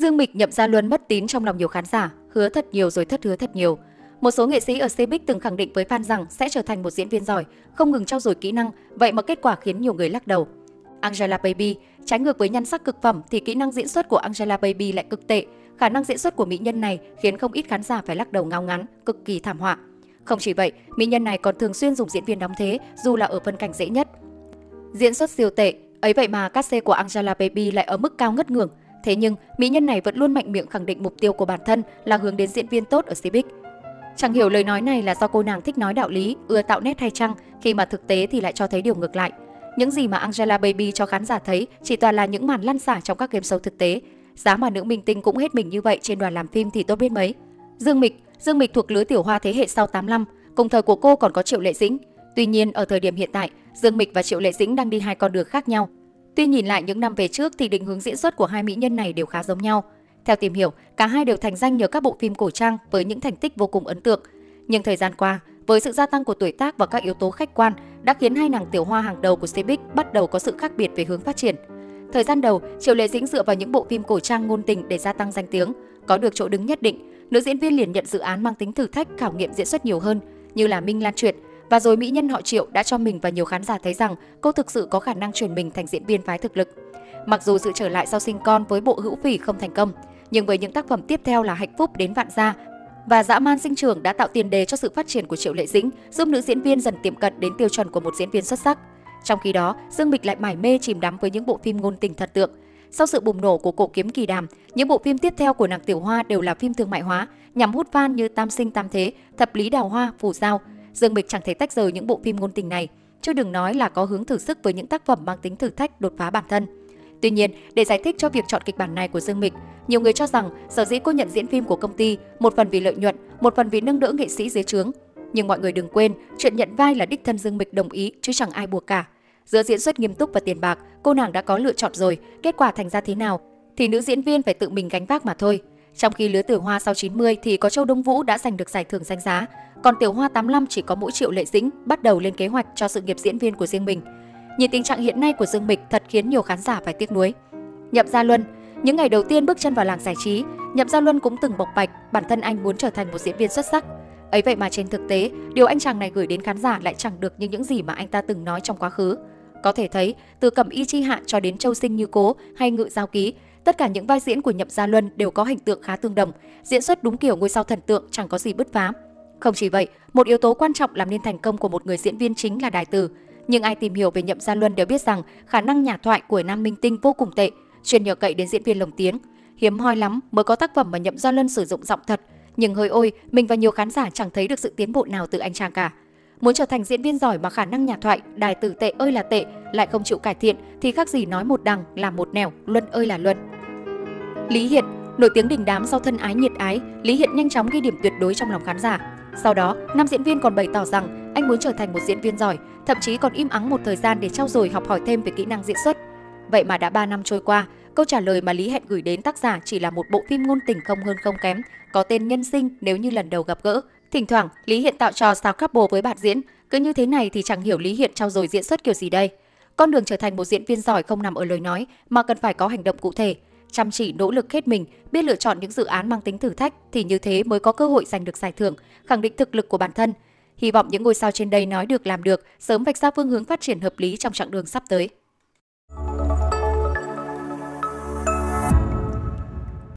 Dương Mịch nhậm ra luôn mất tín trong lòng nhiều khán giả, hứa thật nhiều rồi thất hứa thật nhiều. Một số nghệ sĩ ở Cbiz từng khẳng định với fan rằng sẽ trở thành một diễn viên giỏi, không ngừng trau dồi kỹ năng, vậy mà kết quả khiến nhiều người lắc đầu. Angela Baby, trái ngược với nhan sắc cực phẩm thì kỹ năng diễn xuất của Angela Baby lại cực tệ. Khả năng diễn xuất của mỹ nhân này khiến không ít khán giả phải lắc đầu ngao ngán, cực kỳ thảm họa. Không chỉ vậy, mỹ nhân này còn thường xuyên dùng diễn viên đóng thế dù là ở phân cảnh dễ nhất. Diễn xuất siêu tệ, ấy vậy mà cát xê của Angela Baby lại ở mức cao ngất ngưỡng. Thế nhưng, mỹ nhân này vẫn luôn mạnh miệng khẳng định mục tiêu của bản thân là hướng đến diễn viên tốt ở Cbiz. Chẳng hiểu lời nói này là do cô nàng thích nói đạo lý, ưa tạo nét hay chăng, khi mà thực tế thì lại cho thấy điều ngược lại. Những gì mà Angela Baby cho khán giả thấy chỉ toàn là những màn lăn xả trong các game show thực tế. Giá mà nữ minh tinh cũng hết mình như vậy trên đoàn làm phim thì tốt biết mấy. Dương Mịch, Dương Mịch thuộc lứa tiểu hoa thế hệ sau 85, cùng thời của cô còn có Triệu Lệ Dĩnh. Tuy nhiên ở thời điểm hiện tại, Dương Mịch và Triệu Lệ Dĩnh đang đi hai con đường khác nhau. Tuy nhìn lại những năm về trước thì định hướng diễn xuất của hai mỹ nhân này đều khá giống nhau. Theo tìm hiểu, cả hai đều thành danh nhờ các bộ phim cổ trang với những thành tích vô cùng ấn tượng. Nhưng thời gian qua, với sự gia tăng của tuổi tác và các yếu tố khách quan đã khiến hai nàng tiểu hoa hàng đầu của Cbiz bắt đầu có sự khác biệt về hướng phát triển. Thời gian đầu, Triệu Lệ Dĩnh dựa vào những bộ phim cổ trang ngôn tình để gia tăng danh tiếng, có được chỗ đứng nhất định. Nữ diễn viên liền nhận dự án mang tính thử thách khảo nghiệm diễn xuất nhiều hơn, như là Minh Lan Truyệt, và rồi mỹ nhân họ Triệu đã cho mình và nhiều khán giả thấy rằng cô thực sự có khả năng chuyển mình thành diễn viên phái thực lực. Mặc dù sự trở lại sau sinh con với bộ hữu phỉ không thành công, nhưng với những tác phẩm tiếp theo là Hạnh phúc đến vạn gia và dã man sinh trường đã tạo tiền đề cho sự phát triển của Triệu Lệ Dĩnh, giúp nữ diễn viên dần tiệm cận đến tiêu chuẩn của một diễn viên xuất sắc. Trong khi đó, Dương Mịch lại mải mê chìm đắm với những bộ phim ngôn tình thật tượng. Sau sự bùng nổ của cổ kiếm kỳ đàm, những bộ phim tiếp theo của nàng Tiểu Hoa đều là phim thương mại hóa, nhằm hút fan như Tam sinh tam thế, Thập lý đào hoa, phù giao. Dương Mịch chẳng thể tách rời những bộ phim ngôn tình này, chứ đừng nói là có hướng thử sức với những tác phẩm mang tính thử thách đột phá bản thân. Tuy nhiên, để giải thích cho việc chọn kịch bản này của Dương Mịch, nhiều người cho rằng sở dĩ cô nhận diễn phim của công ty một phần vì lợi nhuận, một phần vì nâng đỡ nghệ sĩ dưới trướng. Nhưng mọi người đừng quên, chuyện nhận vai là đích thân Dương Mịch đồng ý chứ chẳng ai buộc cả. Giữa diễn xuất nghiêm túc và tiền bạc, cô nàng đã có lựa chọn rồi, kết quả thành ra thế nào thì nữ diễn viên phải tự mình gánh vác mà thôi. Trong khi lứa tử hoa sau 90 thì có Châu Đông Vũ đã giành được giải thưởng danh giá, còn tiểu hoa 85 chỉ có mỗi Triệu Lệ Dĩnh bắt đầu lên kế hoạch cho sự nghiệp diễn viên của riêng mình. Nhìn tình trạng hiện nay của Dương Mịch thật khiến nhiều khán giả phải tiếc nuối. Nhậm Gia Luân, những ngày đầu tiên bước chân vào làng giải trí, Nhậm Gia Luân cũng từng bộc bạch bản thân anh muốn trở thành một diễn viên xuất sắc. Ấy vậy mà trên thực tế, điều anh chàng này gửi đến khán giả lại chẳng được như những gì mà anh ta từng nói trong quá khứ. Có thể thấy, từ Cẩm Y Chi Hạ cho đến Châu Sinh Như Cố hay Ngự Giao Ký, tất cả những vai diễn của Nhậm Gia Luân đều có hình tượng khá tương đồng, diễn xuất đúng kiểu ngôi sao thần tượng chẳng có gì bứt phá. Không chỉ vậy, một yếu tố quan trọng làm nên thành công của một người diễn viên chính là đài từ. Nhưng ai tìm hiểu về Nhậm Gia Luân đều biết rằng khả năng nhả thoại của nam minh tinh vô cùng tệ, chuyên nhờ cậy đến diễn viên lồng tiếng. Hiếm hoi lắm mới có tác phẩm mà Nhậm Gia Luân sử dụng giọng thật, nhưng hơi ôi, mình và nhiều khán giả chẳng thấy được sự tiến bộ nào từ anh chàng cả. Muốn trở thành diễn viên giỏi mà khả năng nhạc thoại, đài tử tệ ơi là tệ, lại không chịu cải thiện thì khác gì nói một đằng làm một nẻo, luân ơi là luân. Lý Hiện, nổi tiếng đình đám sau thân ái nhiệt ái, Lý Hiện nhanh chóng ghi điểm tuyệt đối trong lòng khán giả. Sau đó, nam diễn viên còn bày tỏ rằng anh muốn trở thành một diễn viên giỏi, thậm chí còn im ắng một thời gian để trau dồi học hỏi thêm về kỹ năng diễn xuất. Vậy mà đã 3 năm trôi qua, câu trả lời mà Lý Hẹn gửi đến tác giả chỉ là một bộ phim ngôn tình không hơn không kém, có tên nhân sinh nếu như lần đầu gặp gỡ. Thỉnh thoảng, Lý Hiện tạo trò sao couple với bạn diễn, cứ như thế này thì chẳng hiểu Lý Hiện trao dồi diễn xuất kiểu gì đây. Con đường trở thành một diễn viên giỏi không nằm ở lời nói mà cần phải có hành động cụ thể, chăm chỉ nỗ lực hết mình, biết lựa chọn những dự án mang tính thử thách thì như thế mới có cơ hội giành được giải thưởng, khẳng định thực lực của bản thân. Hy vọng những ngôi sao trên đây nói được làm được, sớm vạch ra phương hướng phát triển hợp lý trong chặng đường sắp tới.